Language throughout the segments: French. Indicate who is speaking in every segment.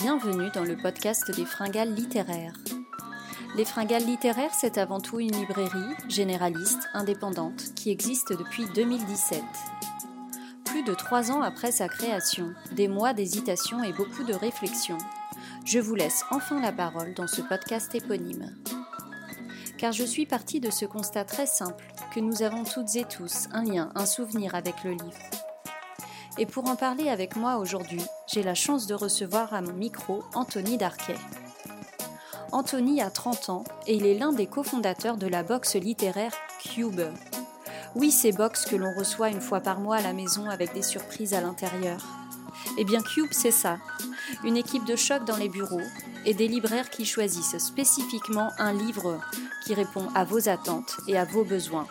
Speaker 1: Bienvenue dans le podcast des fringales littéraires. Les fringales littéraires, c'est avant tout une librairie généraliste, indépendante, qui existe depuis 2017. Plus de trois ans après sa création, des mois d'hésitation et beaucoup de réflexion, je vous laisse enfin la parole dans ce podcast éponyme. Car je suis partie de ce constat très simple que nous avons toutes et tous un lien, un souvenir avec le livre. Et pour en parler avec moi aujourd'hui, j'ai la chance de recevoir à mon micro Anthony Darquet. Anthony a 30 ans et il est l'un des cofondateurs de la boxe littéraire Cube. Oui, ces box que l'on reçoit une fois par mois à la maison avec des surprises à l'intérieur. Eh bien, Cube, c'est ça. Une équipe de choc dans les bureaux et des libraires qui choisissent spécifiquement un livre qui répond à vos attentes et à vos besoins.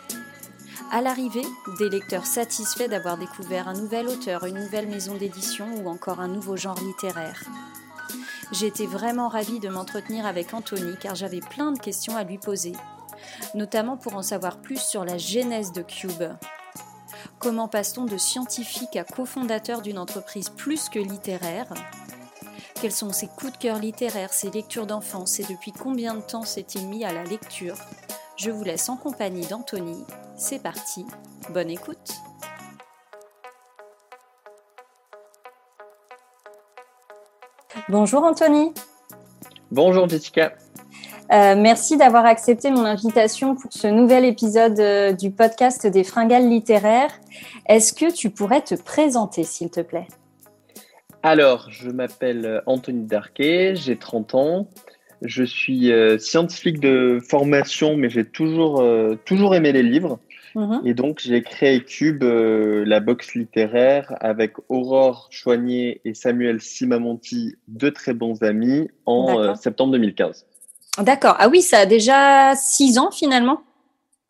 Speaker 1: À l'arrivée, des lecteurs satisfaits d'avoir découvert un nouvel auteur, une nouvelle maison d'édition ou encore un nouveau genre littéraire. J'étais vraiment ravie de m'entretenir avec Anthony car j'avais plein de questions à lui poser, notamment pour en savoir plus sur la genèse de Cube. Comment passe-t-on de scientifique à cofondateur d'une entreprise plus que littéraire? Quels sont ses coups de cœur littéraires, ses lectures d'enfance et depuis combien de temps s'est-il mis à la lecture? Je vous laisse en compagnie d'Anthony. C'est parti, bonne écoute Bonjour Anthony.
Speaker 2: Bonjour Jessica.
Speaker 1: Euh, merci d'avoir accepté mon invitation pour ce nouvel épisode euh, du podcast des fringales littéraires. Est-ce que tu pourrais te présenter, s'il te plaît?
Speaker 2: Alors, je m'appelle Anthony Darquet, j'ai 30 ans. Je suis euh, scientifique de formation, mais j'ai toujours, toujours aimé les livres. Mhm. Et donc, j'ai créé Cube, la box littéraire, avec Aurore Choignet et Samuel Simamonti, deux très bons amis, en septembre 2015.
Speaker 1: D'accord. Ah oui, ça a déjà six ans finalement?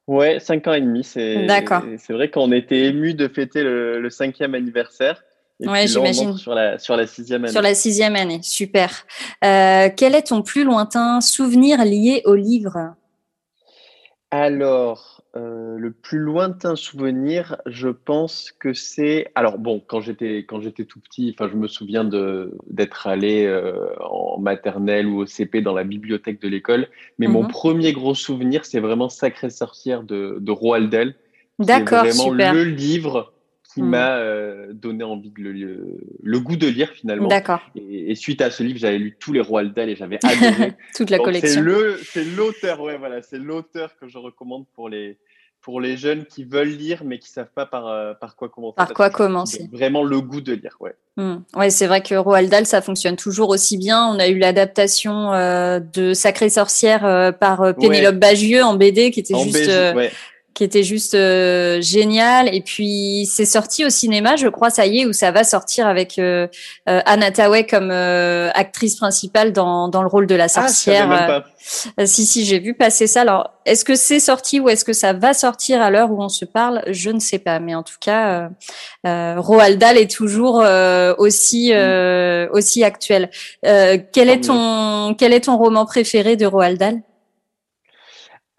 Speaker 2: Ouais, cinq ans et demi. C'est D'accord. C'est vrai qu'on était ému de fêter le, cinquième anniversaire.
Speaker 1: Oui, j'imagine.
Speaker 2: Sur la, sur la sixième année.
Speaker 1: Sur la sixième année, super. Euh, quel est ton plus lointain souvenir lié au livre?
Speaker 2: Alors, euh, le plus lointain souvenir, je pense que c'est. Alors bon, quand j'étais quand j'étais tout petit, enfin, je me souviens de d'être allé euh, en maternelle ou au CP dans la bibliothèque de l'école. Mais mon mhm. premier gros souvenir, c'est vraiment Sacrée sorcière de, de Roald Dahl.
Speaker 1: D'accord,
Speaker 2: C'est vraiment le livre qui mhm. m'a euh, donné envie de le, le, goût de lire finalement.
Speaker 1: D'accord.
Speaker 2: Et, suite à ce livre, j'avais lu tous les Roald Dahl et j'avais adoré.
Speaker 1: Toute la collection.
Speaker 2: C'est le, c'est l'auteur, ouais, voilà, c'est l'auteur que je recommande pour les pour les jeunes qui veulent lire mais qui savent pas par, euh, par quoi commencer.
Speaker 1: Par quoi commencer.
Speaker 2: Vraiment le goût de lire, ouais.
Speaker 1: Hmm. Ouais, c'est vrai que Roald Dahl, ça fonctionne toujours aussi bien. On a eu l'adaptation euh, de Sacrée sorcière euh, par Pénélope Bagieux en BD qui était juste qui était juste euh, génial. Et puis c'est sorti au cinéma, je crois, ça y est, où ça va sortir avec euh, euh Anna Tawai comme euh, actrice principale dans, dans le rôle de la ah, sorcière.
Speaker 2: Ah,
Speaker 1: si si, j'ai vu passer ça. Alors est-ce que c'est sorti ou est-ce que ça va sortir à l'heure où on se parle? Je ne sais pas, mais en tout cas, Roald Dahl est toujours aussi mm. aussi actuel. quel est ton quel est ton roman préféré de Roald Dahl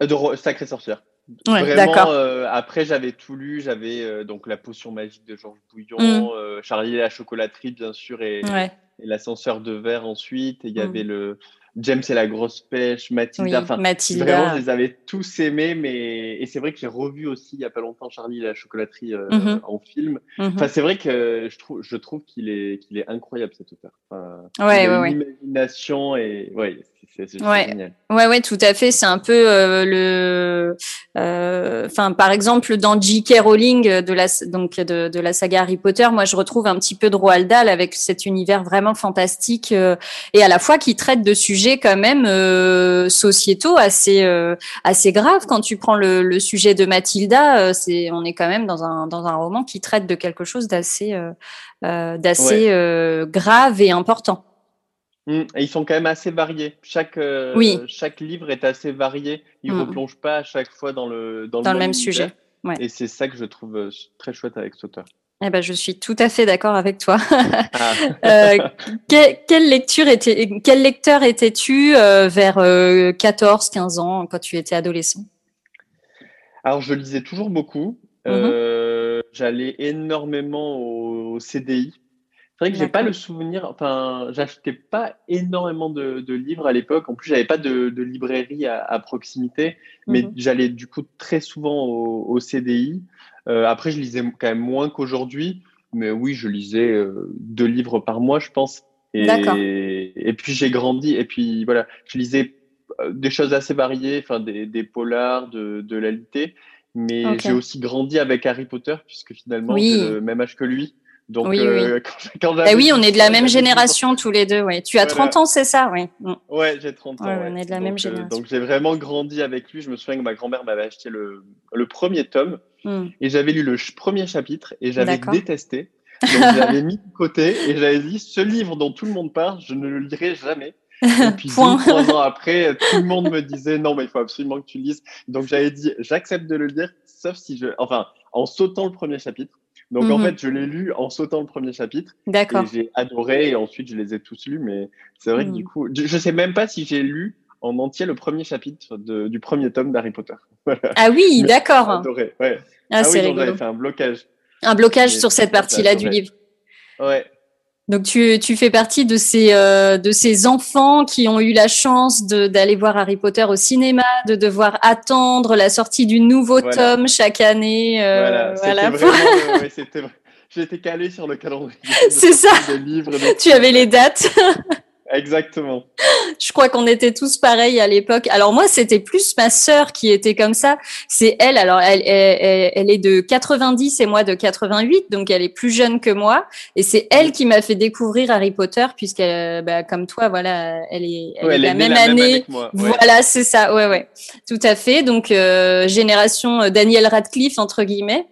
Speaker 2: de Sacrée sorcière. Vraiment, euh, après, j'avais tout lu. J'avais euh, donc La potion magique de Georges Bouillon, mm. euh, Charlie et la chocolaterie, bien sûr, et, L'ascenseur de verre ensuite. Et il y mm. avait le James et la grosse pêche, Mathilda.
Speaker 1: enfin, Mathilda.
Speaker 2: Vraiment, je les avais tous aimés. Mais... Et c'est vrai que j'ai revu aussi, il y a pas longtemps, Charlie et la chocolaterie mm-hmm. en film. Mm-hmm. Enfin, c'est vrai que je trouve, je trouve qu'il est, qu'il est incroyable, cet auteur. Enfin,
Speaker 1: ouais, ouais,
Speaker 2: ouais. Imagination et ouais, c'est
Speaker 1: ouais.
Speaker 2: génial.
Speaker 1: Ouais, ouais, tout à fait. C'est un peu euh, le, euh, enfin, par exemple, dans J.K. Rowling de la donc de, de, la saga Harry Potter, moi, je retrouve un petit peu de Roald Dahl avec cet univers vraiment fantastique euh, et à la fois qui traite de sujets quand même sociétaux assez assez graves. Quand tu prends le, le sujet de Mathilda, c'est on est quand même dans un dans un roman qui traite de quelque chose d'assez d'assez grave et important.
Speaker 2: Mmh, et ils sont quand même assez variés. Chaque, euh, chaque livre est assez varié. Il ne mmh. replonge pas à chaque fois dans le,
Speaker 1: dans, le, même, sujet.
Speaker 2: Et c'est ça que je trouve euh, très chouette avec cet auteur.
Speaker 1: Eh ben, je suis tout à fait d'accord avec toi. Ah. euh, quelle, lecture était, quel lecteur étais-tu euh, vers 14, 15 ans quand tu étais adolescent?
Speaker 2: Alors, je lisais toujours beaucoup. Mmh J'allais énormément au CDI C'est vrai que j'ai pas le souvenir. Enfin, j'achetais pas énormément de, livres à l'époque. En plus, j'avais pas de, librairie à, proximité, mais mhm. j'allais du coup très souvent au, CDI. Euh, après, je lisais quand même moins qu'aujourd'hui, mais oui, je lisais euh, deux livres par mois, je pense. Et, et puis j'ai grandi. Et puis voilà, je lisais euh, des choses assez variées, enfin des, des polars, de, de la litté. Mais j'ai aussi grandi avec Harry Potter, puisque finalement, j'ai le même âge que lui.
Speaker 1: Donc, oui, euh, eh oui, on est de la même génération tous les deux. Ouais. Tu as 30 ans, c'est ça Oui.
Speaker 2: Mm. Ouais, j'ai 30 ans.
Speaker 1: On est de la même euh, génération.
Speaker 2: donc, j'ai vraiment grandi avec lui. Je me souviens que ma grand-mère m'avait acheté le, le, premier tome mm. et j'avais lu le premier chapitre et j'avais détesté. Donc, j'avais mis de côté et j'avais dit ce livre dont tout le monde parle, je ne le lirai jamais. Et puis, deux, trois ans après, tout le monde me disait non, mais il faut absolument que tu lises. Donc, j'avais dit j'accepte de le lire, sauf si je. Enfin, en sautant le premier chapitre. Donc en mhm. fait, je l'ai lu en sautant le premier chapitre.
Speaker 1: D'accord.
Speaker 2: J'ai adoré et ensuite je les ai tous lus. Mais c'est vrai que du mhm. coup, je, ne sais même pas si j'ai lu en entier le premier chapitre du premier tome d'Harry Potter.
Speaker 1: Ah oui, d'accord.
Speaker 2: Adoré, ouais. Ah, ah oui, j'avais fait un blocage.
Speaker 1: Un blocage sur cette partie-là du livre.
Speaker 2: Ouais.
Speaker 1: Donc tu, tu, fais partie de ces, euh, de ces enfants qui ont eu la chance d'aller voir Harry Potter au cinéma, de devoir attendre la sortie du nouveau tome chaque année.
Speaker 2: Euh, voilà, voilà. C'était J'étais calé sur le calendrier.
Speaker 1: C'est ça. tu avais les dates.
Speaker 2: Exactement.
Speaker 1: Je crois qu'on était tous pareils à l'époque. Alors moi, c'était plus ma sœur qui était comme ça. C'est elle. Alors elle, elle, elle, est de 90 et moi de 88, donc elle est plus jeune que moi. Et c'est elle qui m'a fait découvrir Harry Potter, puisqu'elle, bah, comme toi, voilà, elle est, elle est la, même, année. Voilà, c'est ça. Ouais, ouais, tout à fait. Donc euh, génération euh, Daniel Radcliffe entre guillemets.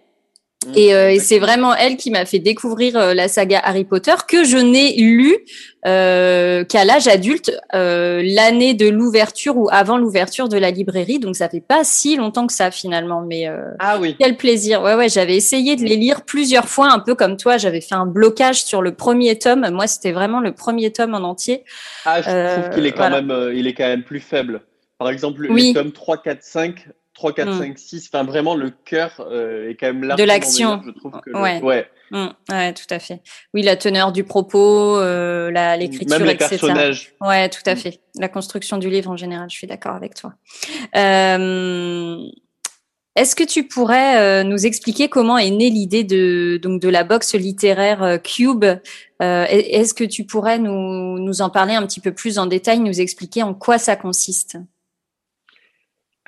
Speaker 1: Mmh, euh, et, c'est vraiment elle qui m'a fait découvrir euh, la saga Harry Potter que je n'ai lu euh, qu'à l'âge adulte, l'année de l'ouverture ou avant l'ouverture de la librairie. Donc ça fait pas si longtemps que ça finalement, mais
Speaker 2: ah oui.
Speaker 1: quel plaisir. Ouais ouais, j'avais essayé de les lire plusieurs fois, un peu comme toi. J'avais fait un blocage sur le premier tome. Moi, c'était vraiment le premier tome en entier.
Speaker 2: Ah, je trouve qu'il est quand même, il est quand même plus faible. Par exemple, le les tomes 3, 4, 5, 3, 4, 5, 6. Enfin, vraiment, le cœur euh, est quand même là.
Speaker 1: De l'action. Je trouve que ouais. Mm. ouais. tout à fait. Oui, la teneur du propos, euh, l'écriture,
Speaker 2: Même les etc. personnages.
Speaker 1: Ouais, tout à mm. fait. La construction du livre en général, je suis d'accord avec toi. Euh, est-ce que tu pourrais nous expliquer comment est née l'idée de, donc, de la boxe littéraire Cube? Est-ce que tu pourrais nous, nous en parler un petit peu plus en détail, nous expliquer en quoi ça consiste?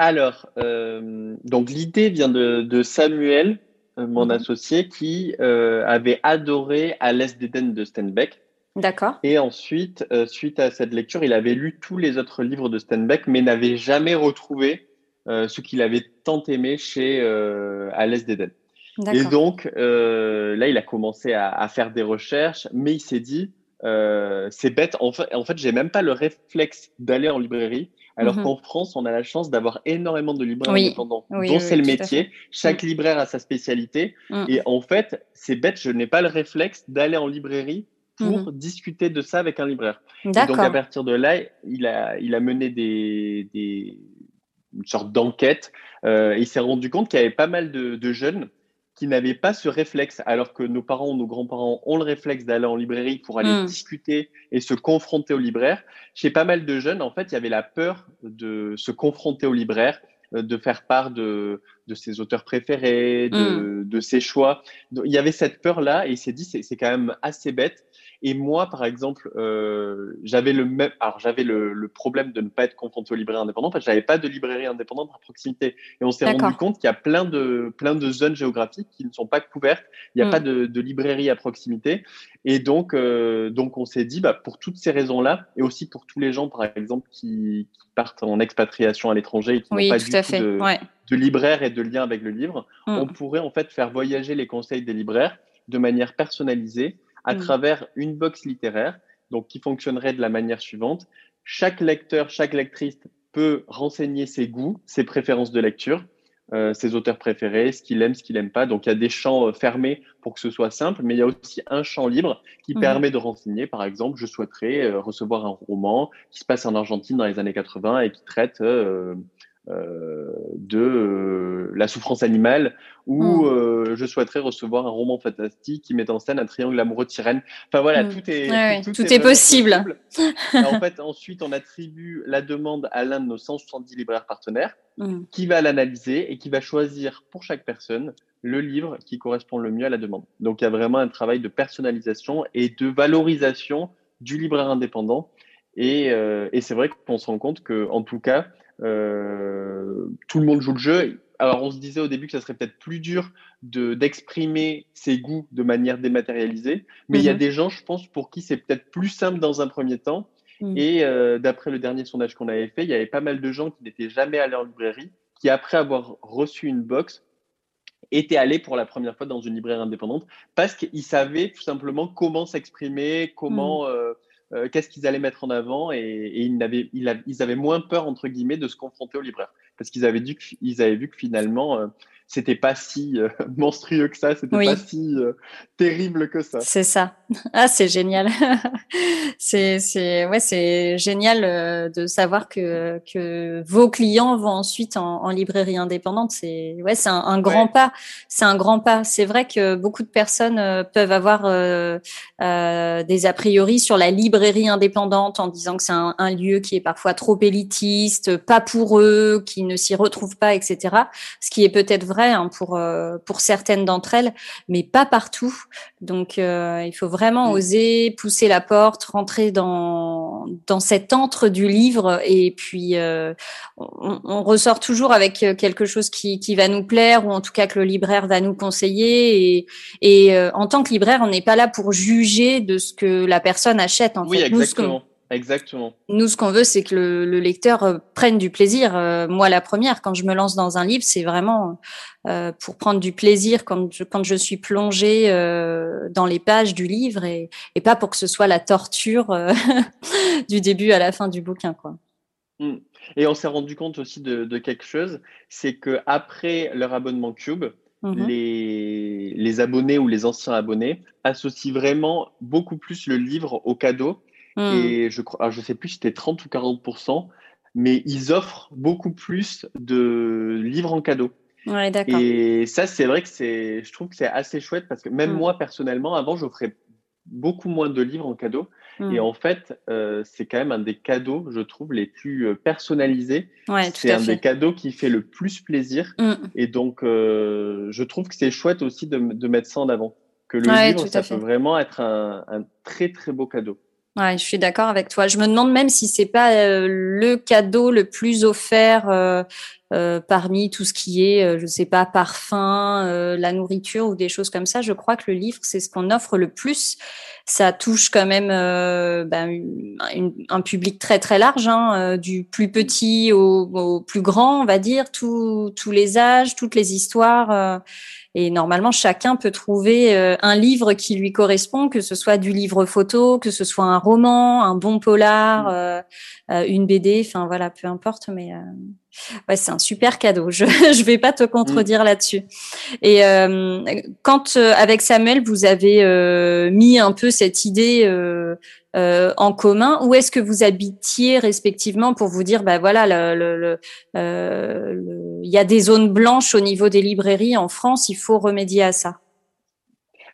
Speaker 2: Alors, euh, donc l'idée vient de, Samuel, euh, mon mhm. associé, qui euh, avait adoré À l'Est d'Éden de Steinbeck.
Speaker 1: D'accord.
Speaker 2: Et ensuite, suite à cette lecture, il avait lu tous les autres livres de Steinbeck, mais n'avait jamais retrouvé ce qu'il avait tant aimé chez À l'Est d'Éden. Et donc, là, il a commencé à, à, faire des recherches, mais il s'est dit, c'est bête, en fait, en fait j'ai même pas le réflexe d'aller en librairie alors mhm. qu'en France, on a la chance d'avoir énormément de libraires indépendants, dont c'est le métier. Chaque mm. libraire a sa spécialité. Mm. Et en fait, c'est bête, je n'ai pas le réflexe d'aller en librairie pour mhm. discuter de ça avec un libraire. Et donc, à partir de là, il a, il a mené des, des une sorte d'enquête. Euh, il s'est rendu compte qu'il y avait pas mal de, de jeunes qui n'avaient pas ce réflexe, alors que nos parents, nos grands-parents ont le réflexe d'aller en librairie pour aller hmm. discuter et se confronter au libraire. Chez pas mal de jeunes, en fait, il y avait la peur de se confronter au libraire, euh, de faire part de, de ses auteurs préférés, de, hmm. de ses choix. il y avait cette peur-là et il s'est dit, c'est quand même assez bête. Et moi, par exemple, euh, j'avais le même, alors j'avais le, le, problème de ne pas être confronté aux librairies indépendantes parce que j'avais pas de librairie indépendante à proximité. Et on s'est rendu compte qu'il y a plein de plein de zones géographiques qui ne sont pas couvertes. Il n'y a hmm. pas de, de, librairie à proximité. Et donc euh, donc on s'est dit, bah pour toutes ces raisons-là et aussi pour tous les gens, par exemple, qui, qui partent en expatriation à l'étranger et qui n'ont pas du tout de, ouais. de libraire et de lien avec le livre, hmm. on pourrait en fait faire voyager les conseils des libraires de manière personnalisée à mm. travers une box littéraire, donc qui fonctionnerait de la manière suivante. Chaque lecteur, chaque lectrice peut renseigner ses goûts, ses préférences de lecture, euh, ses auteurs préférés, ce qu'il aime, ce qu'il n'aime pas. Donc il y a des champs euh, fermés pour que ce soit simple, mais il y a aussi un champ libre qui mm. permet de renseigner. Par exemple, je souhaiterais euh, recevoir un roman qui se passe en Argentine dans les années 80 et qui traite de la souffrance animale ou hmm. je souhaiterais recevoir un roman fantastique qui met en scène un triangle amoureux de sirène. Enfin voilà, hmm. tout est
Speaker 1: tout, est, possible.
Speaker 2: en fait, ensuite, on attribue la demande à l'un de nos 170 libraires partenaires hmm. qui va l'analyser et qui va choisir pour chaque personne le livre qui correspond le mieux à la demande. Donc il y a vraiment un travail de personnalisation et de valorisation du libraire indépendant. Et, euh, et c'est vrai qu'on se rend compte que, en tout cas, euh, tout le monde joue le jeu. Alors on se disait au début que ça serait peut-être plus dur de d'exprimer ses goûts de manière dématérialisée, mais il y a mhm. des gens, je pense, pour qui c'est peut-être plus simple dans un premier temps. Mhm. Et euh, d'après le dernier sondage qu'on avait fait, il y avait pas mal de gens qui n'étaient jamais allés en librairie, qui après avoir reçu une box étaient allés pour la première fois dans une librairie indépendante parce qu'ils savaient tout simplement comment s'exprimer, comment, mm. euh, euh, qu'est-ce qu'ils allaient mettre en avant et, ils, avaient, ils, moins peur, entre guillemets, de se confronter aux libraires. Parce qu'ils avaient, avaient vu que finalement, euh, c'était pas si euh, monstrueux que ça, c'était pas si euh, terrible que ça.
Speaker 1: C'est ça. Ah, c'est génial. c'est c'est ouais, c'est génial euh, de savoir que que vos clients vont ensuite en, en librairie indépendante. C'est ouais, c'est un, grand pas. C'est un grand pas. C'est vrai que beaucoup de personnes peuvent avoir des a priori sur la librairie indépendante en disant que c'est un, un lieu qui est parfois trop élitiste, pas pour eux, qui ne s'y retrouvent pas, etc. Ce qui est peut-être vrai Hein, pour euh, pour certaines d'entre elles, mais pas partout. Donc euh, il faut vraiment mm. oser pousser la porte, rentrer dans dans cet antre du livre, et puis euh, on, ressort toujours avec quelque chose qui qui va nous plaire ou en tout cas que le libraire va nous conseiller. Et et en tant que libraire, on n'est pas là pour juger de ce que la personne achète. En
Speaker 2: oui, fait. exactement. Exactement.
Speaker 1: Nous, ce qu'on veut, c'est que le, lecteur euh, prenne du plaisir. Euh, moi, la première, quand je me lance dans un livre, c'est vraiment euh, pour prendre du plaisir quand je, quand je suis plongée dans les pages du livre et, pas pour que ce soit la torture du début à la fin du bouquin. Quoi.
Speaker 2: Mm. Et on s'est rendu compte aussi de, quelque chose, c'est que après leur abonnement Cube, mm-hmm. les, les abonnés ou les anciens abonnés associent vraiment beaucoup plus le livre au cadeau Hmm. Et je crois, je sais plus si c'était 30 ou 40% mais ils offrent beaucoup plus de livres en cadeau.
Speaker 1: Ouais,
Speaker 2: et ça, c'est vrai que c'est, je trouve que c'est assez chouette parce que même hmm. moi, personnellement, avant, j'offrais beaucoup moins de livres en cadeau. Et hmm. en fait, euh, c'est quand même un des cadeaux, je trouve, les plus euh, personnalisés.
Speaker 1: Ouais,
Speaker 2: c'est un des cadeaux qui fait le plus plaisir. Et donc, euh, je trouve que c'est chouette aussi de, de, mettre ça en avant. Que le livre, ça peut vraiment être un, un très, très beau cadeau.
Speaker 1: Ouais, je suis d'accord avec toi. Je me demande même si c'est pas euh, le cadeau le plus offert euh, euh, parmi tout ce qui est, je sais pas, parfum, la nourriture ou des choses comme ça. Je crois que le livre, c'est ce qu'on offre le plus. Ça touche quand même ben, un public très très large, hein, du plus petit au, au, plus grand, on va dire, tous tous les âges, toutes les histoires. Et normalement, chacun peut trouver euh, un livre qui lui correspond, que ce soit du livre photo, que ce soit un roman, un bon polar, mm. euh, euh, une BD, enfin voilà, peu importe. Mais ouais, c'est un super cadeau. Je je vais pas te contredire mm. là-dessus. Et quand avec Samuel, vous avez mis un peu cette idée euh, en commun Où est-ce que vous habitiez respectivement pour vous dire, bah voilà, le, euh, le, il y a des zones blanches au niveau des librairies en France, il faut remédier à ça?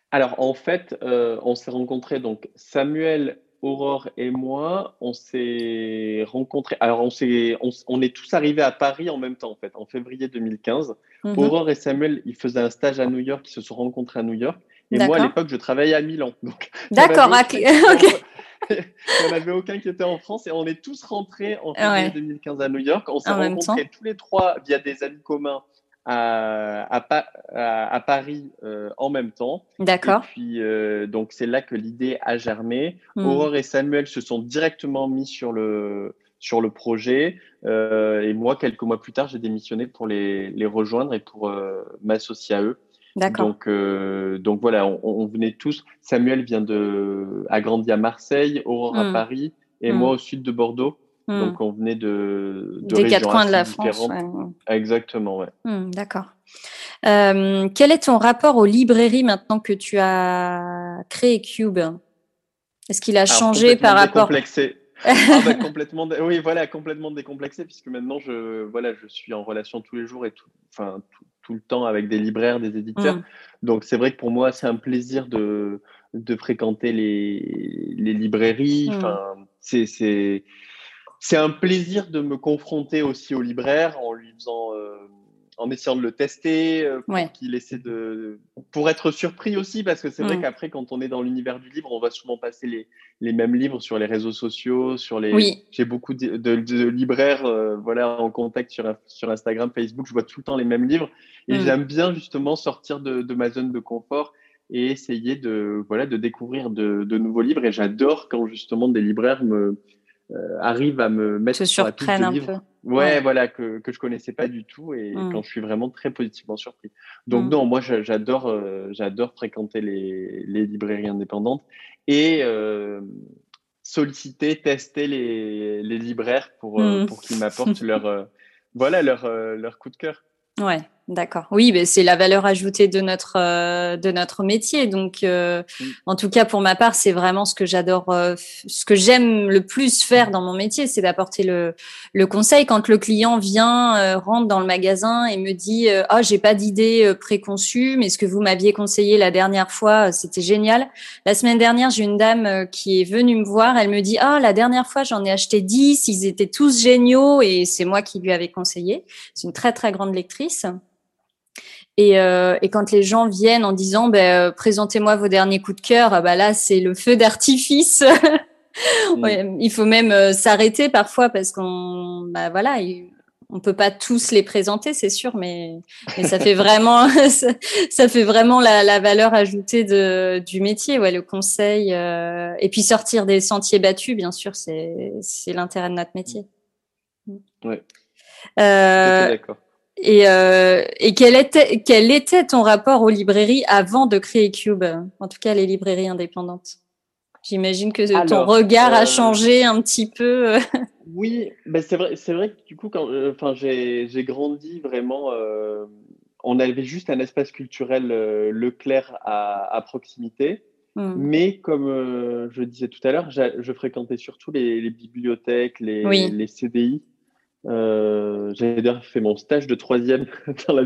Speaker 2: Alors en fait, euh, on s'est rencontrés, donc Samuel, Aurore et moi, on s'est rencontrés. Alors on, s'est, on, est tous arrivés à Paris en même temps, en fait, en février 2015. Mhm. Aurore et Samuel, ils faisaient un stage à New York, ils se sont rencontrés à New York. Et moi, à l'époque, je travaillais à Milan.
Speaker 1: D'accord, ok.
Speaker 2: il n'y en avait aucun qui était en France et on est tous rentrés en février 2015 à New York. On s'est rencontrés tous les trois via des amis communs à, à, Paris euh, en même temps.
Speaker 1: D'accord.
Speaker 2: Et puis, euh, donc, c'est là que l'idée a germé. Hmm. Aurore et Samuel se sont directement mis sur le, sur le projet. Euh, et moi, quelques mois plus tard, j'ai démissionné pour les, les rejoindre et pour m'associer à eux. Donc, euh, donc voilà, on, venait tous. Samuel vient de, a grandi à Marseille, Aurore à hmm. Paris, et moi hmm. au sud de Bordeaux. Hmm. Donc on venait de,
Speaker 1: des quatre coins de la France.
Speaker 2: Exactement, ouais.
Speaker 1: D'accord. Euh, quel est ton rapport aux librairies maintenant que tu as créé Cube? Est-ce qu'il a changé par rapport
Speaker 2: ah bah, complètement, oui, voilà, complètement décomplexé puisque maintenant je, voilà, je suis en relation tous les jours et tout, enfin tout, le temps avec des libraires, des éditeurs. Mm. Donc c'est vrai que pour moi c'est un plaisir de, de fréquenter les, les librairies. Mm. Enfin, c'est c'est un plaisir de me confronter aussi au libraire en lui faisant euh, en essayant de le tester, euh, pour qu'il essaie de, pour être surpris aussi, parce que c'est vrai mm. qu'après, quand on est dans l'univers du livre, on va souvent passer les, les mêmes livres sur les réseaux sociaux, sur les. J'ai beaucoup de, de, libraires, euh, voilà, en contact sur, sur Instagram, Facebook. Je vois tout le temps les mêmes livres, et mm. j'aime bien justement sortir de, de, ma zone de confort et essayer de, voilà, de découvrir de, de nouveaux livres. Et j'adore quand justement des libraires me euh, arrive à me mettre sur la piste de livres. Ouais, voilà, que, que je connaissais pas du tout et mm. quand je suis vraiment très positivement surpris. Donc, mm. non, moi, j'adore euh, j'adore fréquenter les, les, librairies indépendantes et euh, solliciter, tester les, les libraires pour, mm. pour qu'ils m'apportent leur, voilà, leur, leur coup de cœur.
Speaker 1: Ouais, d'accord. Oui, mais c'est la valeur ajoutée de notre euh, de notre métier. Donc, euh, en tout cas pour ma part, c'est vraiment ce que j'adore, euh, ce que j'aime le plus faire dans mon métier, c'est d'apporter le le conseil quand le client vient rentre dans le magasin et me dit ah j'ai pas d'idée préconçue, mais ce que vous m'aviez conseillé la dernière fois, c'était génial. La semaine dernière, j'ai une dame qui est venue me voir, elle me dit ah la dernière fois j'en ai acheté 10, ils étaient tous géniaux et c'est moi qui lui avais conseillé. C'est une très très grande lectrice et, euh, et, quand les gens viennent en disant ben, euh, présentez-moi vos derniers coups de cœur, ah bah là c'est le feu d'artifice. Mm. il faut même euh, s'arrêter parfois parce qu'on bah voilà, on peut pas tous les présenter, c'est sûr, mais, mais ça fait vraiment ça, fait vraiment la, la, valeur ajoutée de, du métier, ouais, le conseil et puis sortir des sentiers battus, bien sûr, c'est l'intérêt de notre métier.
Speaker 2: Ouais. d'accord.
Speaker 1: Et, euh, et quel, était, quel était ton rapport aux librairies avant de créer Cube? En tout cas, les librairies indépendantes. J'imagine que ton regard a euh, changé un petit peu.
Speaker 2: oui, c'est vrai, c'est vrai que du coup, quand, euh, j'ai, j'ai grandi vraiment. On avait juste un espace culturel Leclerc à, à proximité. Hmm. Mais comme je disais tout à l'heure, je fréquentais surtout les, les bibliothèques, les, les CDI. Euh, J'ai d'ailleurs fait mon stage de troisième dans la,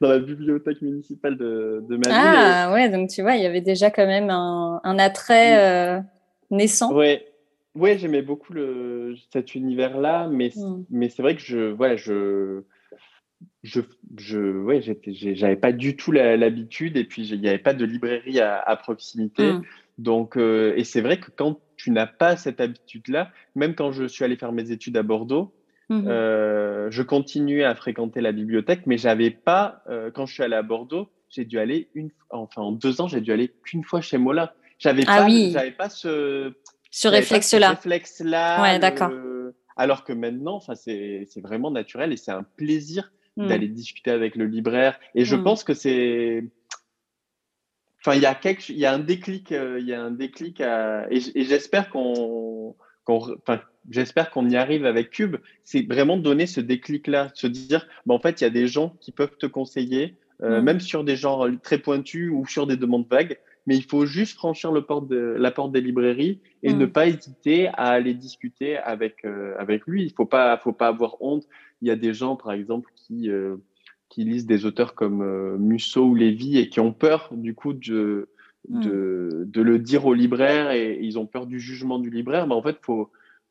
Speaker 2: dans la bibliothèque municipale de, de ma ville.
Speaker 1: Ah ouais, donc tu vois, il y avait déjà quand même un, un attrait euh, naissant.
Speaker 2: Ouais, ouais j'aimais beaucoup le, cet univers-là, mais, hmm. mais c'est vrai que je, voilà, je, je, je ouais, j'avais pas du tout l'habitude et puis il n'y avait pas de librairie à, à proximité. Hmm. Donc, euh, et c'est vrai que quand tu n'as pas cette habitude-là, même quand je suis allé faire mes études à Bordeaux, Mmh euh, je continuais à fréquenter la bibliothèque, mais j'avais pas, euh, quand je suis allé à Bordeaux, j'ai dû aller une, enfin en deux ans, j'ai dû aller qu'une fois chez Mola. J'avais ah pas, j'avais pas ce,
Speaker 1: ce réflexe-là.
Speaker 2: Réflexe-là.
Speaker 1: Ouais, d'accord.
Speaker 2: Alors que maintenant, enfin, c'est, c'est vraiment naturel et c'est un plaisir mmh. d'aller discuter avec le libraire. Et je mmh. pense que c'est, enfin, il y a quelque, il y a un déclic, euh, il y a un déclic à, et, j'espère qu'on, qu'on, enfin, j'espère qu'on y arrive avec Cube, c'est vraiment donner ce déclic-là, se dire, bah, en fait, il y a des gens qui peuvent te conseiller, euh, mm. même sur des genres très pointus ou sur des demandes vagues, mais il faut juste franchir le porte de, la porte des librairies et ne mm. pas hésiter à aller discuter avec, euh, avec lui. Il faut pas, faut pas avoir honte. Il y a des gens, par exemple, qui, euh, qui lisent des auteurs comme Musso ou Lévy et qui ont peur, du coup, de, mm. de, de, le dire au libraire et, ils ont peur du jugement du libraire. Mais en fait, faut,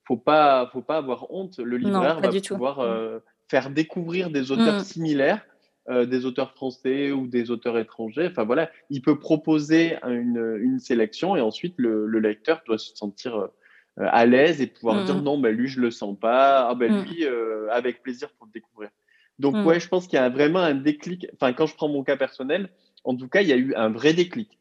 Speaker 2: faut pas, faut pas avoir honte. Le libraire va pouvoir euh, faire découvrir des auteurs mm. similaires, euh, des auteurs français ou des auteurs étrangers. Enfin voilà, il peut proposer une, une sélection et ensuite le, le, lecteur doit se sentir euh, à l'aise et pouvoir dire mm. non, ben lui je le sens pas. Ah ben mm. lui, avec plaisir pour le découvrir. Donc ouais, je pense qu'il y a vraiment un déclic. Enfin quand je prends mon cas personnel, en tout cas il y a eu un vrai déclic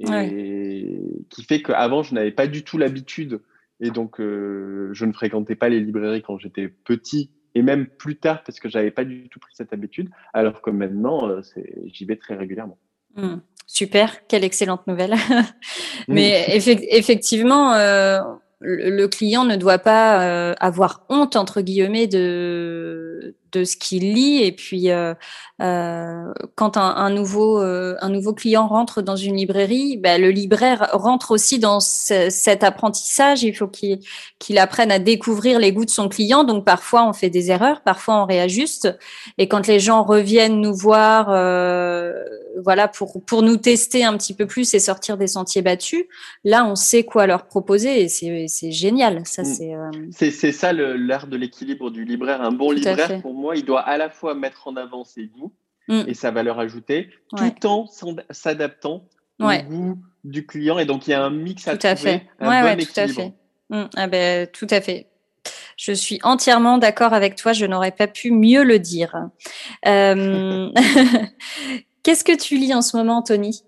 Speaker 2: et qui fait qu'avant je n'avais pas du tout l'habitude et donc, euh, je ne fréquentais pas les librairies quand j'étais petit et même plus tard parce que j'avais pas du tout pris cette habitude. Alors que maintenant, euh, j'y vais très régulièrement.
Speaker 1: Mmh. super, quelle excellente nouvelle. Mais effectivement, euh, le client ne doit pas avoir honte entre guillemets de de ce qu'il lit. Et puis, euh, euh, quand un, nouveau, euh, un nouveau client rentre dans une librairie, ben, le libraire rentre aussi dans cet apprentissage. Il faut qu'il qu'il apprenne à découvrir les goûts de son client. Donc, parfois, on fait des erreurs, parfois, on réajuste. Et quand les gens reviennent nous voir, voilà, pour, pour nous tester un petit peu plus et sortir des sentiers battus, là, on sait quoi leur proposer et c'est génial. Ça,
Speaker 2: mm. c'est c'est ça l'art de l'équilibre du libraire. Un bon libraire, pour moi, il doit à la fois mettre en avant ses goûts mm. et sa valeur ajoutée, tout en s'adaptant au goût du client. Et donc, il y a un mix à
Speaker 1: tout
Speaker 2: à
Speaker 1: fait. Un bon tout à fait. Mm. Ah ben, tout à fait. Je suis entièrement d'accord avec toi. Je n'aurais pas pu mieux le dire. Euh, qu'est-ce que tu lis en ce moment, Tony?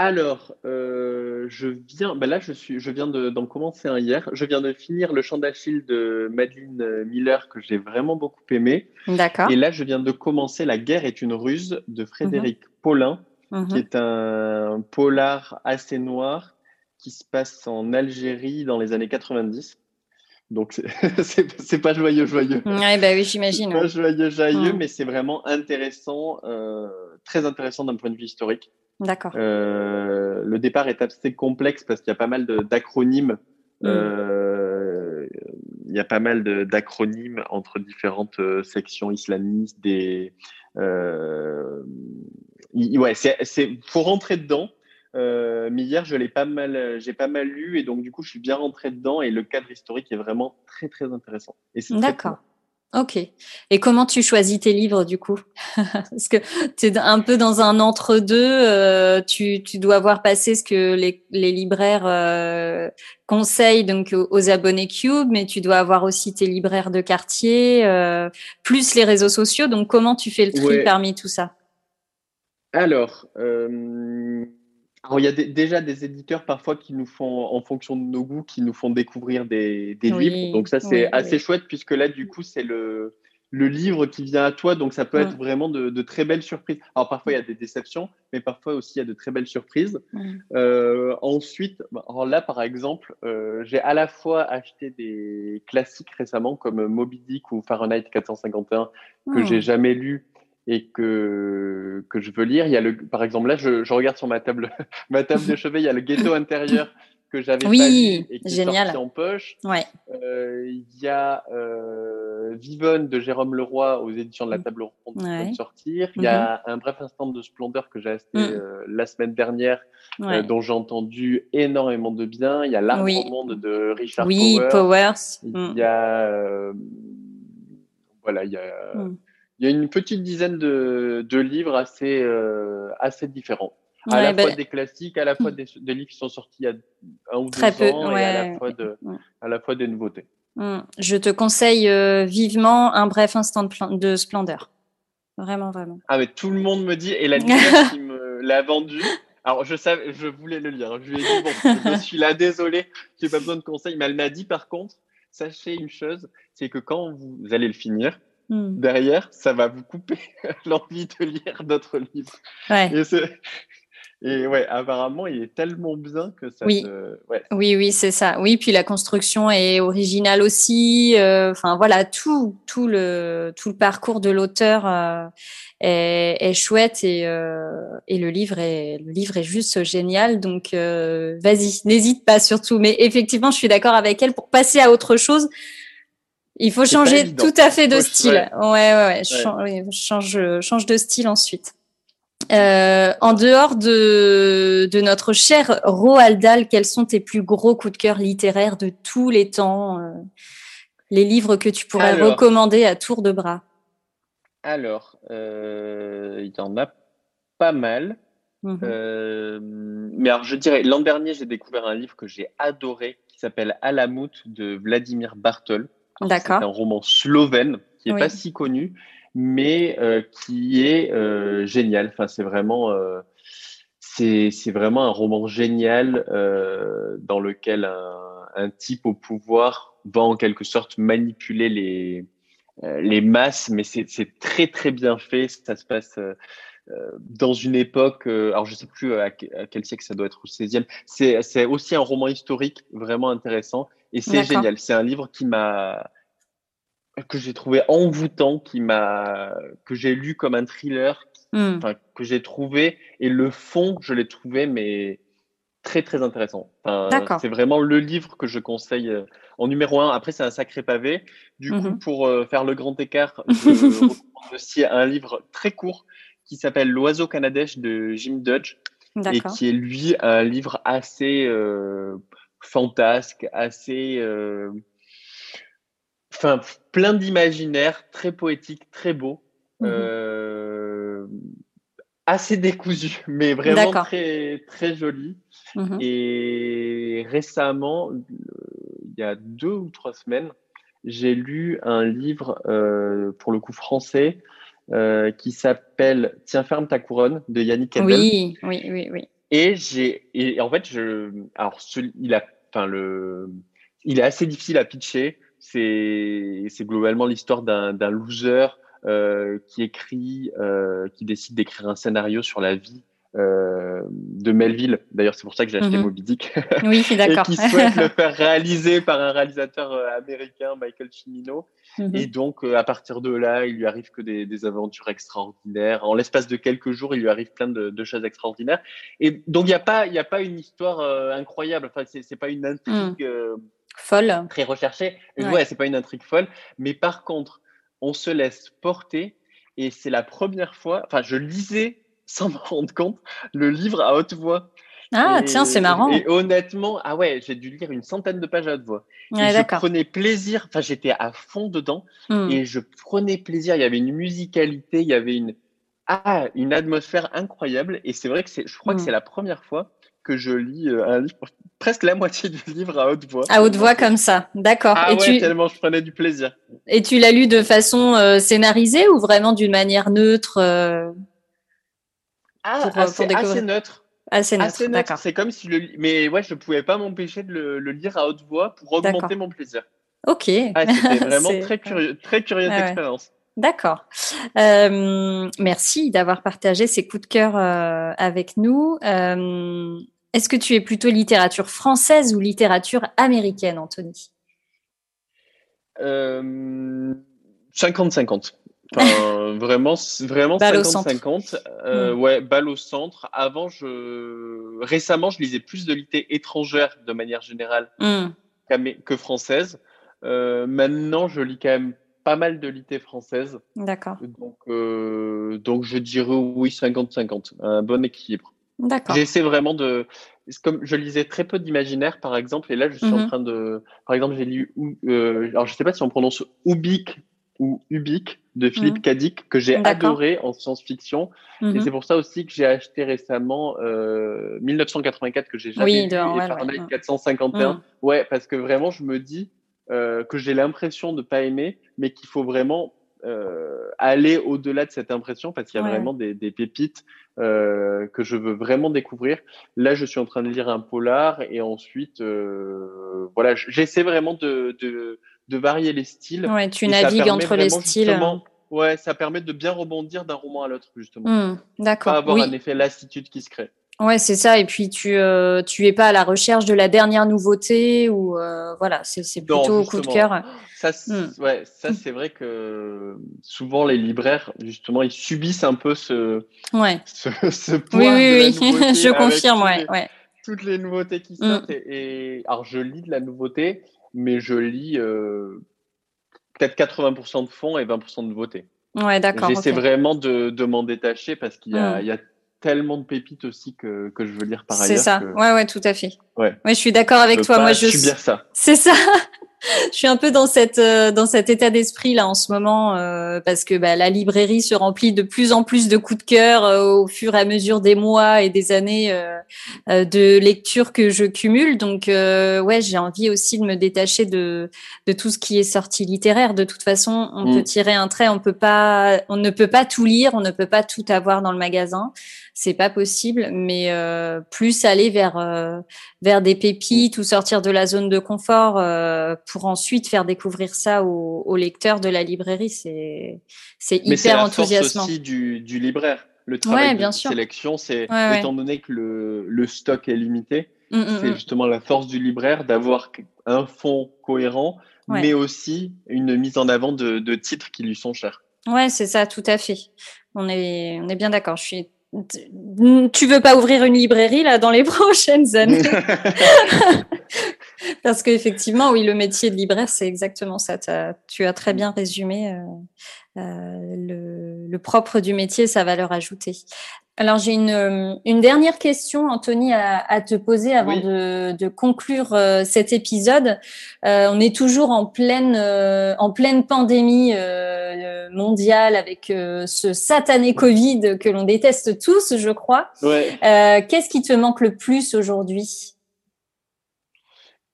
Speaker 2: Alors, euh, je viens, ben là, je, suis, je viens d'en commencer un hier. Je viens de finir le chant d'Achille de Madeleine Miller que j'ai vraiment beaucoup aimé.
Speaker 1: D'accord.
Speaker 2: Et là, je viens de commencer La guerre est une ruse de Frédéric mhm. Paulin, mhm. qui est un polar assez noir qui se passe en Algérie dans les années 90. Donc, c'est pas joyeux, joyeux.
Speaker 1: Ouais, bah oui, j'imagine.
Speaker 2: Pas joyeux, joyeux, mhm. mais c'est vraiment intéressant, euh, très intéressant d'un point de vue historique.
Speaker 1: D'accord.
Speaker 2: Euh, le départ est assez complexe parce qu'il y a pas mal d'acronymes. Mm. Euh, il y a pas mal d'acronymes entre différentes euh, sections islamistes. Des, euh, ouais, c'est faut rentrer dedans. Mais hier, je l'ai pas mal, j'ai pas mal lu et donc du coup, je suis bien rentré dedans et le cadre historique est vraiment très très intéressant.
Speaker 1: D'accord. Ok. Et comment tu choisis tes livres du coup? Parce que tu es un peu dans un entre-deux. Euh, tu, tu, dois voir passer ce que les, les libraires euh, conseillent donc aux, abonnés Cube, mais tu dois avoir aussi tes libraires de quartier, euh, plus les réseaux sociaux. Donc comment tu fais le tri parmi tout ça?
Speaker 2: Alors, il y a déjà des éditeurs parfois qui nous font, en fonction de nos goûts, qui nous font découvrir des, livres. Donc ça, c'est assez chouette puisque là, du coup, c'est le, le livre qui vient à toi. Donc ça peut être vraiment de, très belles surprises. Alors parfois, il y a des déceptions, mais parfois aussi, il y a de très belles surprises. Euh, ensuite, alors là, par exemple, euh, j'ai à la fois acheté des classiques récemment comme Moby Dick ou Fahrenheit 451 que j'ai jamais lu et que, que je veux lire. Il y a le, par exemple, là, je, je regarde sur ma table, ma table de chevet, il y a le ghetto intérieur que j'avais
Speaker 1: oui,
Speaker 2: pas lu et qui
Speaker 1: génial.
Speaker 2: est sorti en poche.
Speaker 1: Ouais.
Speaker 2: Euh, il y a euh, Vivonne de Jérôme Leroy aux éditions de la Table Ronde qui vient de sortir. Il y a mhm. un bref instant de splendeur que j'ai acheté mm. euh, la semaine dernière, dont j'ai entendu énormément de bien. Il y a L'Arbre oui. au monde de Richard
Speaker 1: oui, Powers.
Speaker 2: Il y mm. a euh, voilà, il y a mm il y a une petite dizaine de, de livres assez, euh, assez différents. à la fois ben des classiques, à la fois des, des, livres qui sont sortis il y a un ou
Speaker 1: Très
Speaker 2: deux
Speaker 1: peu,
Speaker 2: ans,
Speaker 1: ouais.
Speaker 2: et à la, fois de, à la fois des nouveautés.
Speaker 1: Mmh. Je te conseille euh, vivement un bref instant de, de, splendeur. Vraiment, vraiment.
Speaker 2: Ah, mais tout le monde me dit, et la qui me l'a vendu, alors je savais, je voulais le lire. Je lui ai dit, bon, je suis là, désolé, j'ai pas besoin de conseils, mais elle m'a dit par contre, sachez une chose, c'est que quand vous allez le finir, Hmm. derrière, ça va vous couper l'envie de lire d'autres livres.
Speaker 1: Ouais.
Speaker 2: Et, ouais, apparemment, il est tellement bien que ça.
Speaker 1: Oui, oui, oui, c'est ça. Oui, puis la construction est originale aussi. Euh, enfin voilà, tout, tout le, tout le parcours de l'auteur euh, est, chouette et, euh, et le livre est, le livre est juste génial. Donc vas-y, n'hésite pas surtout. Mais effectivement, je suis d'accord avec elle pour passer à autre chose. Il faut changer tout à fait de style. Ouais, ouais, ouais. Change, change, de style ensuite. Euh, en dehors de, de notre cher Roald Dahl, quels sont tes plus gros coups de cœur littéraires de tous les temps euh, Les livres que tu pourrais recommander à tour de bras?
Speaker 2: Alors, euh, il y en a pas mal. Mhm. mais alors, je dirais, l'an dernier, j'ai découvert un livre que j'ai adoré qui s'appelle Alamut de Vladimir Bartol. C'est un roman slovène qui est pas si connu, mais euh, qui est euh, génial. Enfin, c'est vraiment, euh, c'est vraiment un roman génial euh, dans lequel un, un, type au pouvoir va en quelque sorte manipuler les euh, les masses, mais c'est très très bien fait. Ça se passe dans une époque, alors je sais plus à, quel siècle ça doit être, au 16e. C'est aussi un roman historique vraiment intéressant et c'est génial. C'est un livre qui m'a que j'ai trouvé envoûtant, qui m'a, que j'ai lu comme un thriller, hmm. que j'ai trouvé, et le fond, je l'ai trouvé, mais très très intéressant. c'est vraiment le livre que je conseille euh, en numéro un. Après, c'est un sacré pavé. Du coup, mhm. pour euh, faire le grand écart, je recommande aussi un livre très court qui s'appelle L'oiseau canadèche de Jim Dodge et qui est lui un livre assez euh, fantasque, assez enfin plein d'imaginaire, très poétique, très beau. Mhm. assez décousu, mais vraiment très, très joli. Mhm. Et récemment, il y a deux ou trois semaines, j'ai lu un livre, euh, pour le coup français, euh, qui s'appelle Tiens ferme ta couronne de Yannick Kendall.
Speaker 1: Oui, oui, oui, oui.
Speaker 2: Et j'ai, et en fait, je, alors, il a, enfin le, il est assez difficile à pitcher. C'est, c'est globalement l'histoire d'un, d'un loser euh, qui écrit, euh, qui décide d'écrire un scénario sur la vie euh, de Melville. D'ailleurs, c'est pour ça que j'ai acheté mm Moby Dick.
Speaker 1: Oui, d'accord.
Speaker 2: et qui souhaite le faire réaliser par un réalisateur euh, américain, Michael Cimino. Mhm. Et donc, euh, à partir de là, il lui arrive que des, aventures extraordinaires. En l'espace de quelques jours, il lui arrive plein de, choses extraordinaires. Et donc, il n'y a pas, il a pas une histoire incroyable. Enfin, c'est pas une intrigue
Speaker 1: mm. folle,
Speaker 2: très recherchée. Ouais, ouais c'est pas une intrigue folle. Mais par contre, on se laisse porter. Et c'est la première fois. Enfin, je lisais sans me rendre compte, le livre à haute voix.
Speaker 1: Ah, tiens, c'est marrant.
Speaker 2: Et honnêtement, ah ouais, j'ai dû lire une centaine de pages à haute voix. et je prenais plaisir, enfin, j'étais à fond dedans hmm. et je prenais plaisir. Il y avait une musicalité, il y avait une, ah, une atmosphère incroyable. Et c'est vrai que je crois que hmm. c'est la première fois que je lis euh, un livre, presque la moitié du livre à haute voix.
Speaker 1: À haute voix comme ça, d'accord.
Speaker 2: Ah et ouais, tellement je prenais du plaisir.
Speaker 1: Et tu l'as lu de façon euh, scénarisée ou vraiment d'une manière neutre euh?
Speaker 2: Ah, euh, assez, neutre.
Speaker 1: Assez neutre,
Speaker 2: C'est comme si le mais ouais, je pouvais pas m'empêcher de le, lire à haute voix pour augmenter mon plaisir.
Speaker 1: Ok.
Speaker 2: Ah, c'était vraiment très curieux, très curieuse expérience.
Speaker 1: D'accord. Euh, merci d'avoir partagé ces coups de cœur euh, avec nous. Est-ce que tu es plutôt littérature française ou littérature américaine, Anthony?
Speaker 2: 50-50. Enfin, vraiment, vraiment 50-50. Euh, hmm. Ouais, balle au centre. Avant, je récemment, je lisais plus de litté étrangère de manière générale hmm. que française. Euh, maintenant, je lis quand même pas mal de litté française.
Speaker 1: D'accord.
Speaker 2: Donc, euh, donc, je dirais oui, 50-50. Un bon équilibre.
Speaker 1: D'accord.
Speaker 2: J'essaie vraiment de. Comme je lisais très peu d'imaginaire, par exemple, et là, je suis en mhm. train de. Par exemple, j'ai lu. Euh, alors, je sais pas si on prononce Ubik ou Ubik de Philippe mmh. que j'ai adoré en science-fiction. Et mmh c'est pour ça aussi que j'ai acheté récemment euh, 1984 que j'ai jamais
Speaker 1: oui,
Speaker 2: et Fahrenheit 451. Mmh. Ouais, parce que vraiment je me dis euh, que j'ai l'impression de pas aimer, mais qu'il faut vraiment euh, aller au-delà de cette impression parce qu'il y a vraiment des, des pépites euh, que je veux vraiment découvrir. Là, je suis en train de lire un polar et ensuite, euh, voilà, j'essaie vraiment de, de de varier les styles.
Speaker 1: Ouais, tu navigues entre les styles.
Speaker 2: Ouais, ça permet de bien rebondir d'un roman à l'autre, justement.
Speaker 1: Hmm, d'accord.
Speaker 2: Pas avoir un effet lassitude qui se crée.
Speaker 1: Ouais, c'est ça. Et puis tu euh, tu es pas à la recherche de la dernière nouveauté ou euh, voilà, c'est plutôt au coup de cœur.
Speaker 2: Ça, hmm. ouais, ça c'est vrai que souvent les libraires justement ils subissent un peu ce
Speaker 1: ouais
Speaker 2: ce, ce poids
Speaker 1: oui oui, oui. je confirme ouais ouais
Speaker 2: toutes les nouveautés qui hmm. sortent et, alors je lis de la nouveauté mais je lis euh, peut-être 80% de fond et 20% de nouveautés.
Speaker 1: Ouais, d'accord.
Speaker 2: J'essaie vraiment de, de m'en détacher parce qu'il y, a, hmm. y a tellement de pépites aussi que, que je veux lire par ailleurs.
Speaker 1: C'est ça,
Speaker 2: que...
Speaker 1: ouais, ouais, tout à fait.
Speaker 2: Ouais,
Speaker 1: ouais je suis d'accord avec toi. Moi, je
Speaker 2: subir ça.
Speaker 1: C'est ça je suis un peu dans cette euh, dans cet état d'esprit là en ce moment euh, parce que bah, la librairie se remplit de plus en plus de coups de cœur euh, au fur et à mesure des mois et des années de lecture que je cumule. Donc ouais, j'ai envie aussi de me détacher de de tout ce qui est sorti littéraire. De toute façon, on peut mm. tirer un trait, on peut pas, on ne peut pas tout lire, on ne peut pas tout avoir dans le magasin c'est pas possible, mais euh, plus aller vers euh, vers des pépites ou sortir de la zone de confort euh, pour ensuite faire découvrir ça aux, lecteurs de la librairie, c'est c'est hyper enthousiasmant.
Speaker 2: C'est aussi du, du libraire. Le travail de sélection, c'est étant donné que le, le stock est limité, mm, mm, c'est mm. justement la force du libraire d'avoir un fond cohérent mais aussi une mise en avant de, de titres qui lui sont chers.
Speaker 1: Ouais, c'est ça, tout à fait. On est, on est bien d'accord. Je suis tu veux pas ouvrir une librairie là dans les prochaines années? Parce qu'effectivement, oui, le métier de libraire, c'est exactement ça. tu as très bien résumé euh, euh, le, le, propre du métier, sa valeur ajoutée. Alors j'ai une, euh, une, dernière question, Anthony, à, à te poser avant de, de, conclure euh, cet épisode. Euh, on est toujours en pleine, euh, en pleine pandémie mondiale avec ce satané Covid que l'on déteste tous, je crois. Ouais. Qu'est-ce qui te manque le plus aujourd'hui?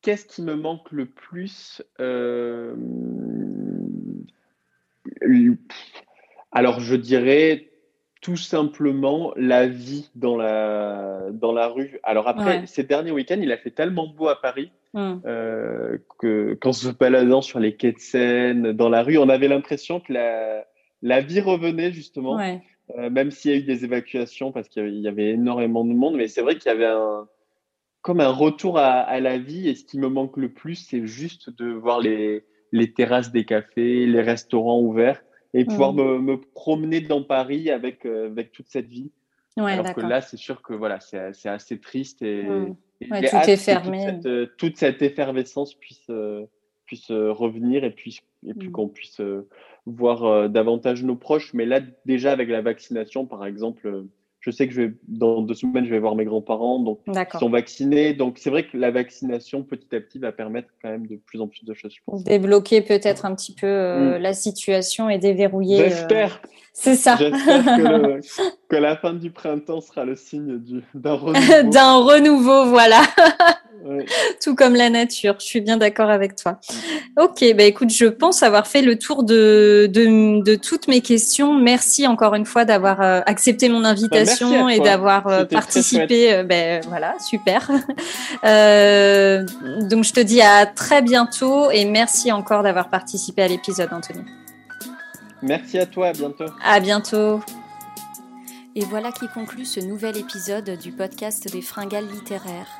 Speaker 2: Qu'est-ce qui me manque le plus Alors je dirais tout simplement la vie dans la, dans la rue. Alors après, ces derniers week-ends, il a fait tellement beau à Paris mmh. euh, que qu'en se baladant sur les quais de Seine, dans la rue, on avait l'impression que la, la vie revenait justement, euh, même s'il y a eu des évacuations parce qu'il y avait énormément de monde. Mais c'est vrai qu'il y avait un, comme un retour à, à, la vie. Et ce qui me manque le plus, c'est juste de voir les, les terrasses des cafés, les restaurants ouverts et pouvoir mm. me, me, promener dans Paris avec, euh, avec toute cette vie. Ouais, Alors que là, c'est sûr que voilà, c'est assez triste et,
Speaker 1: mm. tout est fermé.
Speaker 2: Toute cette, euh, toute cette, effervescence puisse, euh, puisse revenir et puis, et puis mm. qu'on puisse voir davantage nos proches. Mais là, déjà avec la vaccination, par exemple, je sais que je vais, dans deux semaines, je vais voir mes grands-parents, donc ils sont vaccinés. Donc c'est vrai que la vaccination, petit à petit, va permettre quand même de plus en plus de choses, je pense.
Speaker 1: Débloquer peut-être un petit peu euh, mm. la situation et déverrouiller.
Speaker 2: Euh, J'espère.
Speaker 1: C'est ça.
Speaker 2: J'espère que, que, la fin du printemps sera le signe d'un renouveau.
Speaker 1: d'un renouveau, voilà. Tout comme la nature. Je suis bien d'accord avec toi. Ok, bah écoute, je pense avoir fait le tour de, de, de toutes mes questions. Merci encore une fois d'avoir euh, accepté mon invitation et d'avoir euh, participé. Euh, ben voilà, super. donc je te dis à très bientôt et merci encore d'avoir participé à l'épisode, Anthony.
Speaker 2: Merci à toi, à bientôt.
Speaker 1: À bientôt. Et voilà qui conclut ce nouvel épisode du podcast des fringales littéraires.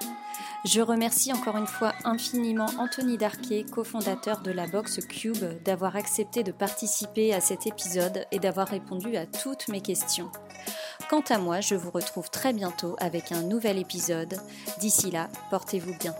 Speaker 1: Je remercie encore une fois infiniment Anthony Darquet, cofondateur de la box Cube, d'avoir accepté de participer à cet épisode et d'avoir répondu à toutes mes questions. Quant à moi, je vous retrouve très bientôt avec un nouvel épisode. D'ici là, portez-vous bien.